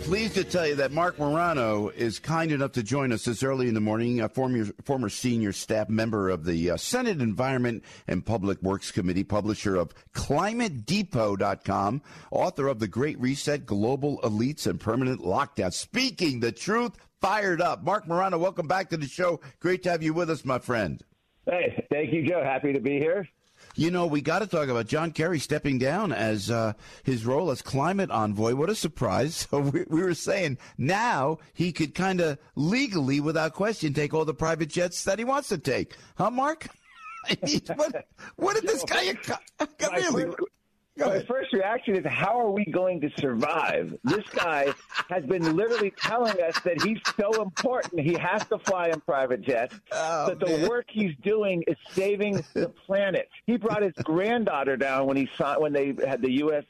Pleased to tell you that Marc Morano is kind enough to join us this early in the morning, a former, former senior staff member of the uh, Senate Environment and Public Works Committee, publisher of ClimateDepot.com, author of The Great Reset, Global Elites and Permanent Lockdown. Speaking the truth, fired up. Marc Morano, welcome back to the show. Great to have you with us, my friend. Hey, thank you, Joe. Happy to be here. You know, we got to talk about John Kerry stepping down as uh, his role as climate envoy. What a surprise! So we, we were saying now he could kind of legally, without question, take all the private jets that he wants to take. Huh, Marc? what, what did this guy? Really? My first reaction is, how are we going to survive? This guy has been literally telling us that he's so important, he has to fly in private jets, oh, that the man. work he's doing is saving the planet. He brought his granddaughter down when he saw when they had the U.S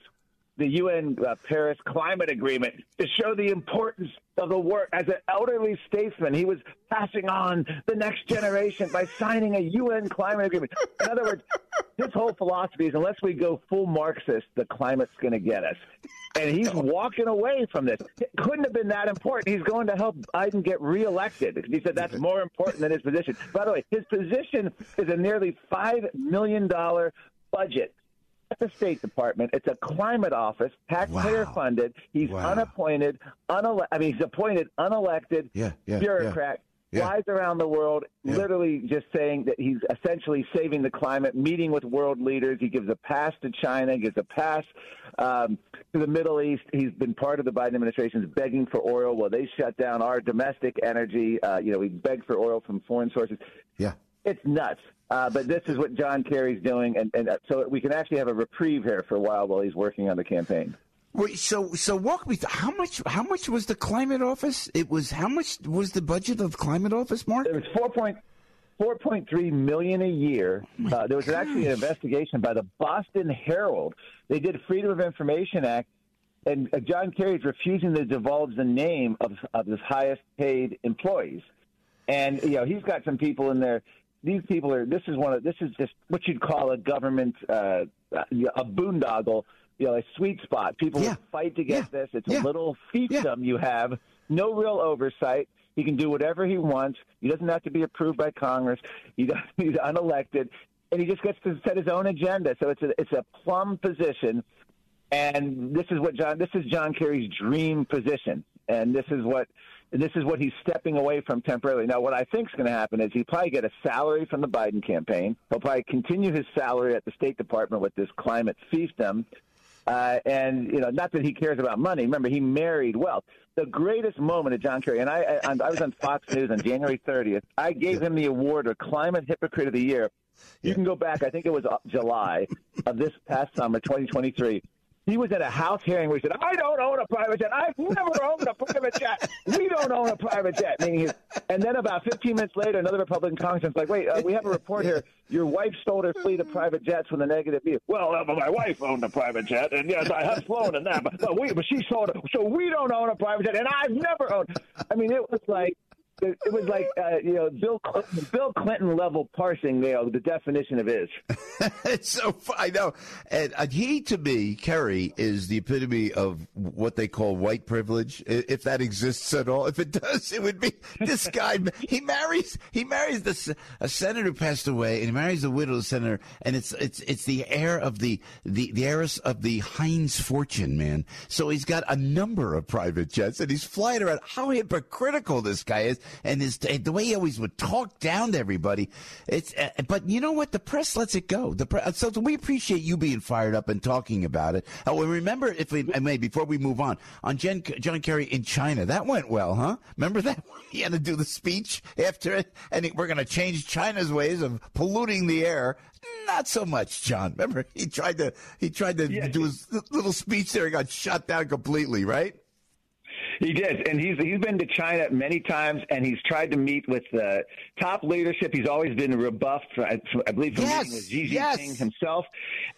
the UN uh, Paris Climate Agreement to show the importance of the work. As an elderly statesman, he was passing on the next generation by signing a UN climate agreement. In other words, his whole philosophy is unless we go full Marxist, the climate's going to get us. And he's walking away from this. It couldn't have been that important. He's going to help Biden get reelected. He said that's more important than his position. By the way, his position is a nearly $5 million budget at the State Department. It's a climate office, taxpayer wow. funded. He's wow. unappointed, unele- I mean, he's appointed, unelected yeah, yeah, bureaucrat. Yeah. Flies around the world, literally just saying that he's essentially saving the climate, meeting with world leaders. He gives a pass to China, gives a pass um, to the Middle East. He's been part of the Biden administration's begging for oil. Well, they shut down our domestic energy. Uh, you know, we beg for oil from foreign sources. Yeah. It's nuts. Uh, but this is what John Kerry's doing, and, and uh, so we can actually have a reprieve here for a while while he's working on the campaign. Wait, so so walk me through how much how much was the climate office? It was how much was the budget of the climate office, Marc? It was four point four point three million a year. Oh uh, there was gosh. actually an investigation by the Boston Herald. They did Freedom of Information Act, and uh, John Kerry is refusing to divulge the name of of his highest paid employees. And you know he's got some people in there these people are. This is one of. This is just what you'd call a government uh, a boondoggle. You know, a sweet spot. People yeah. fight to get yeah. this. It's yeah. a little fiefdom you have. No real oversight. He can do whatever he wants. He doesn't have to be approved by Congress. He does, he's unelected, and he just gets to set his own agenda. So it's a it's a plum position, and this is what John. This is John Kerry's dream position, and this is what this is what he's stepping away from temporarily. Now, what I think is going to happen is he'll probably get a salary from the Biden campaign. He'll probably continue his salary at the State Department with this climate fiefdom. Uh, and you know, not that he cares about money. Remember, he married wealth. The greatest moment of John Kerry, and I, I, I was on Fox News on January 30th. I gave him the award of Climate Hypocrite of the Year. You yeah. can go back. I think it was July of this past summer, 2023. He was at a House hearing where he said, "I don't own a private jet. I've never owned a private jet. We don't own a private jet." Meaning, and then about 15 minutes later, another Republican congressman's like, "Wait, uh, we have a report here. Your wife stole her fleet of private jets with a negative view." Well, uh, my wife owned a private jet, and yes, I have flown in that, but, but we, but she sold it. So we don't own a private jet, and I've never owned. I mean, it was like it, it was like uh, you know Bill Clinton, Bill Clinton level parsing. You know the definition of is. it's so I know, and uh, he to me, Kerry is the epitome of what they call white privilege, if that exists at all. If it does, it would be this guy. he marries he marries the a senator who passed away, and he marries the widow of the senator, and it's it's it's the heir of the the the heiress of the Heinz fortune, man. So he's got a number of private jets, and he's flying around. How hypocritical this guy is! And his the way he always would talk down to everybody. It's uh, but you know what? The press lets it go. The pre- so we appreciate you being fired up and talking about it. Oh, and remember, if we I may before we move on on Jen, John Kerry in China, that went well, huh? Remember that he had to do the speech after it, and we're going to change China's ways of polluting the air. Not so much, John. Remember, he tried to he tried to yeah. do his little speech there. He got shut down completely, right? He did, and he's he's been to China many times, and he's tried to meet with the top leadership. He's always been rebuffed, I, I believe, from yes, meeting with Xi yes. Jinping himself,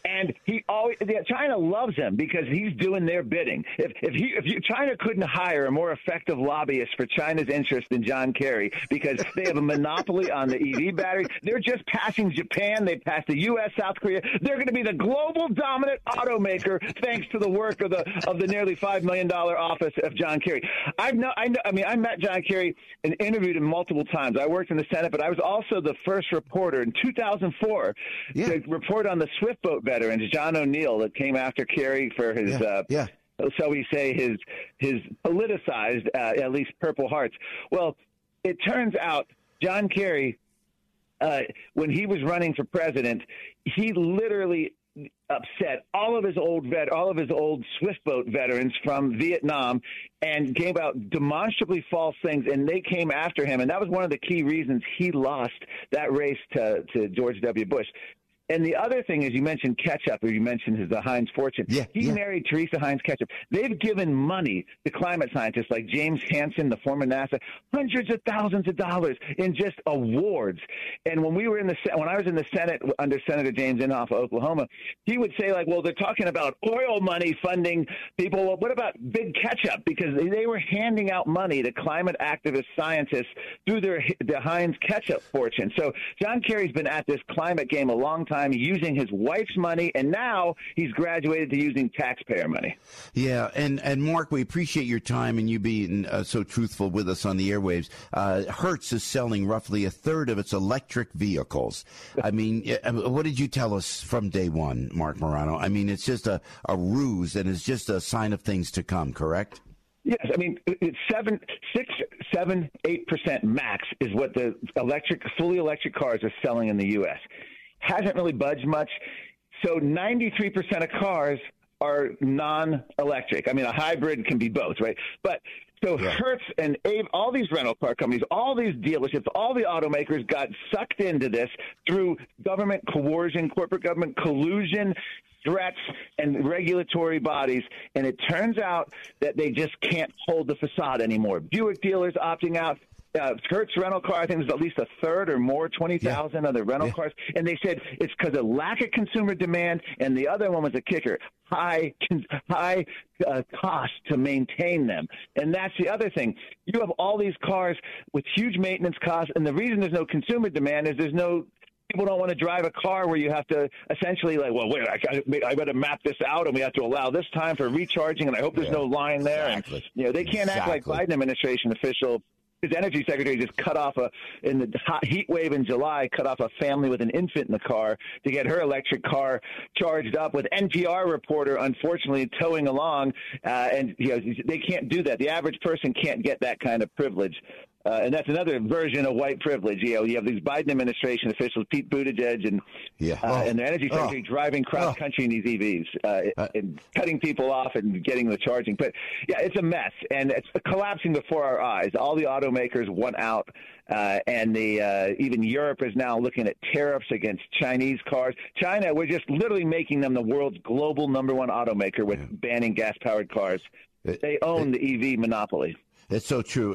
and he always China loves him because he's doing their bidding. If if he if you, China couldn't hire a more effective lobbyist for China's interest than John Kerry because they have a monopoly on the EV battery. They're just passing Japan. They passed the U.S., South Korea. They're going to be the global dominant automaker thanks to the work of the of the nearly five million dollar office of John Kerry. I've no, I know, I mean, I met John Kerry and interviewed him multiple times. I worked in the Senate, but I was also the first reporter in 2004 yeah. to report on the Swift boat veterans, John O'Neill, that came after Kerry for his, yeah. Uh, yeah. so we say, his his politicized, uh, at least Purple Hearts. Well, it turns out John Kerry, uh, when he was running for president, he literally upset all of his old vet, all of his old Swift boat veterans from Vietnam, and gave out demonstrably false things, and they came after him, and that was one of the key reasons he lost that race to to George W. Bush. And the other thing is, you mentioned Ketchup, or you mentioned his the Heinz fortune. Yeah, he yeah. married Teresa Heinz Ketchup. They've given money to climate scientists like James Hansen, the former NASA, hundreds of thousands of dollars in just awards. And when we were in the when I was in the Senate under Senator James Inhofe of Oklahoma, he would say like, "Well, they're talking about oil money funding people. Well, what about Big Ketchup? Because they were handing out money to climate activist scientists through their the Heinz Ketchup fortune. So John Kerry's been at this climate game a long time time using his wife's money, and now he's graduated to using taxpayer money. Yeah, and and Marc, we appreciate your time and you being uh, so truthful with us on the airwaves. Uh, Hertz is selling roughly a third of its electric vehicles. I mean, what did you tell us from day one, Marc Morano? I mean, it's just a, a ruse and it's just a sign of things to come, correct? Yes, I mean it's seven, six, seven, eight percent max is what the electric, fully electric cars are selling in the U.S hasn't really budged much. So 93% of cars are non-electric. I mean, a hybrid can be both, right? But so yeah. Hertz and Avis, all these rental car companies, all these dealerships, all the automakers got sucked into this through government coercion, corporate government collusion, threats, and regulatory bodies. And it turns out that they just can't hold the facade anymore. Buick dealers opting out, uh, Hertz rental car, I think was at least a third or more, 20,000 yeah. of the rental yeah. cars. And they said it's because of lack of consumer demand. And the other one was a kicker high, high uh, cost to maintain them. And that's the other thing. You have all these cars with huge maintenance costs. And the reason there's no consumer demand is there's no people don't want to drive a car where you have to essentially like, well, wait, I, I got to map this out, and we have to allow this time for recharging, and I hope there's yeah, no line there. Exactly. And, you know, they can't exactly. act like Biden administration officials his energy secretary just cut off a in the hot heat wave in July, cut off a family with an infant in the car to get her electric car charged up. With NPR reporter unfortunately towing along, uh, and you know they can't do that. The average person can't get that kind of privilege. Uh, and that's another version of white privilege. You know, you have these Biden administration officials, Pete Buttigieg and yeah. uh, oh. and the energy secretary oh. driving cross country in these EVs uh, uh, and cutting people off and getting the charging. But yeah, it's a mess and it's collapsing before our eyes. All the automakers want out, uh, and the uh, even Europe is now looking at tariffs against Chinese cars. China, we're just literally making them the world's global number one automaker with yeah. banning gas powered cars. It, they own it, the EV monopoly. It's so true.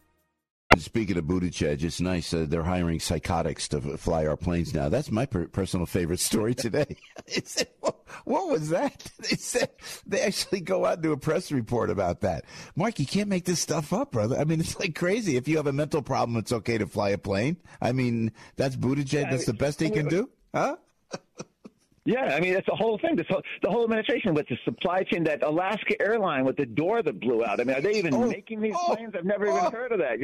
Speaking of Buttigieg, it's nice uh, they're hiring psychotics to fly our planes now. That's my per- personal favorite story today. said, what, what, was that? They said they actually go out and do a press report about that. Marc, you can't make this stuff up, brother. I mean, it's like crazy. If you have a mental problem, it's okay to fly a plane. I mean, that's Buttigieg. That's the best he can do, huh? Yeah, I mean it's the whole thing. This whole, the whole administration with the supply chain, that Alaska airline with the door that blew out. I mean, are they even oh, making these oh, planes? I've never oh, even heard of that.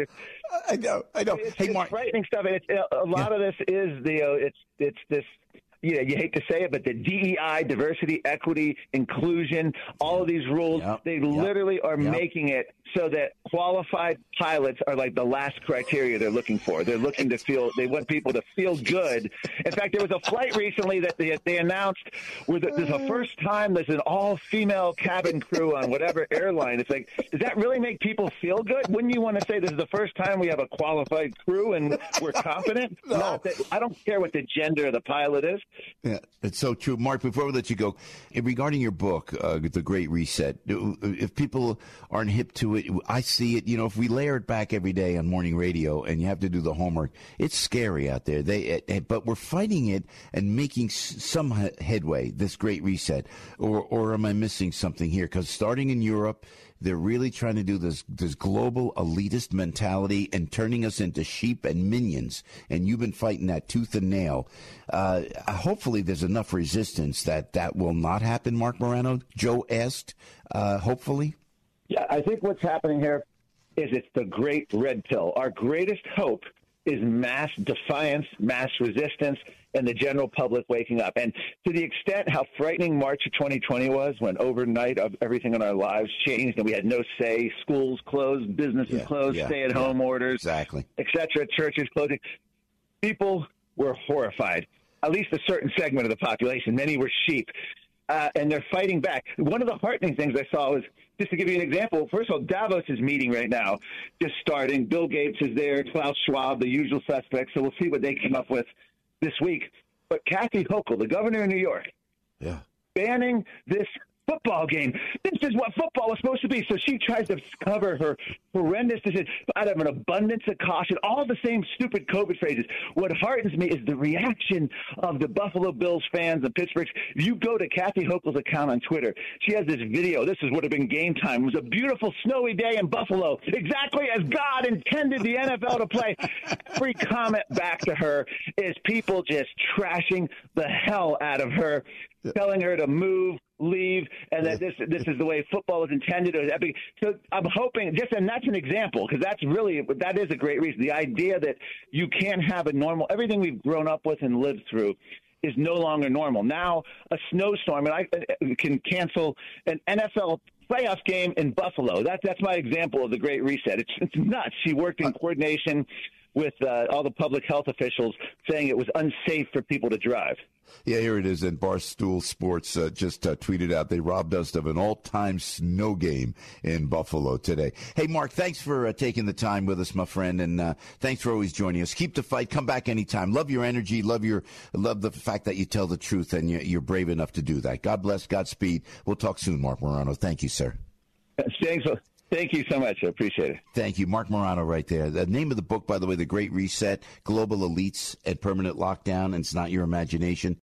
I know, I know. It's, hey, it's Mark. frightening stuff. And it's, a lot yeah. of this is the uh, it's it's this you know, you hate to say it, but the DEI, diversity, equity, inclusion, all of these rules, yep. they yep. literally are yep. making it so that qualified pilots are like the last criteria they're looking for. They're looking to feel, they want people to feel good. In fact, there was a flight recently that they, they announced where the, there's a first time there's an all female cabin crew on whatever airline. It's like, does that really make people feel good? Wouldn't you want to say this is the first time we have a qualified crew and we're confident? no. That, I don't care what the gender of the pilot is. Yeah, it's so true. Marc, before we let you go, regarding your book, uh, The Great Reset, if people aren't hip to it, I see it. You know, if we layer it back every day on morning radio, and you have to do the homework, it's scary out there. They, eh, eh, but we're fighting it and making some headway. This Great Reset, or or am I missing something here? Because starting in Europe. They're really trying to do this this global elitist mentality and turning us into sheep and minions. And you've been fighting that tooth and nail. Uh, hopefully, there's enough resistance that that will not happen. Marc Morano, Joe asked. Uh, hopefully. Yeah, I think what's happening here is it's the great red pill. Our greatest hope is mass defiance, mass resistance, and the general public waking up. And to the extent how frightening March of 2020 was, when overnight everything in our lives changed and we had no say, schools closed, businesses yeah, closed, yeah, stay-at-home yeah, orders, exactly, etc., churches closing, people were horrified. At least a certain segment of the population. Many were sheep. Uh, and they're fighting back. One of the heartening things I saw was just to give you an example. First of all, Davos is meeting right now, just starting. Bill Gates is there, Klaus Schwab, the usual suspects. So we'll see what they come up with this week. But Kathy Hochul, the governor of New York, yeah. banning this football game. This is what football was supposed to be. So she tries to cover her horrendous decision out of an abundance of caution, all the same stupid COVID phrases. What heartens me is the reaction of the Buffalo Bills fans and Pittsburgh. You go to Kathy Hochul's account on Twitter. She has this video. This is would have been game time. It was a beautiful snowy day in Buffalo, exactly as God intended the NFL to play. Every comment back to her is people just trashing the hell out of her telling her to move, leave, and that this this is the way football is intended. So I'm hoping just and that's an example because that's really that is a great reason. The idea that you can't have a normal everything we've grown up with and lived through is no longer normal. Now a snowstorm and I can cancel an NFL playoff game in Buffalo. That, that's my example of the Great Reset. It's, it's nuts. She worked in coordination with uh, all the public health officials saying it was unsafe for people to drive. Yeah, here it is. And Barstool Sports uh, just uh, tweeted out they robbed us of an all-time snow game in Buffalo today. Hey, Marc, thanks for uh, taking the time with us, my friend, and uh, thanks for always joining us. Keep the fight. Come back anytime. Love your energy. Love your love the fact that you tell the truth and you're brave enough to do that. God bless. Godspeed. We'll talk soon, Marc Morano. Thank you, sir. Thanks. Thank you so much. I appreciate it. Thank you. Marc Morano right there. The name of the book, by the way, The Great Reset, Global Elites at Permanent Lockdown, and it's not your imagination.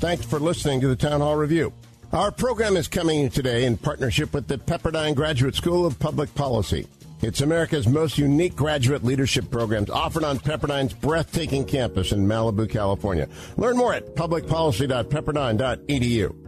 Thanks for listening to the Town Hall Review. Our program is coming today in partnership with the Pepperdine Graduate School of Public Policy. It's America's most unique graduate leadership programs offered on Pepperdine's breathtaking campus in Malibu, California. Learn more at publicpolicy.pepperdine.edu.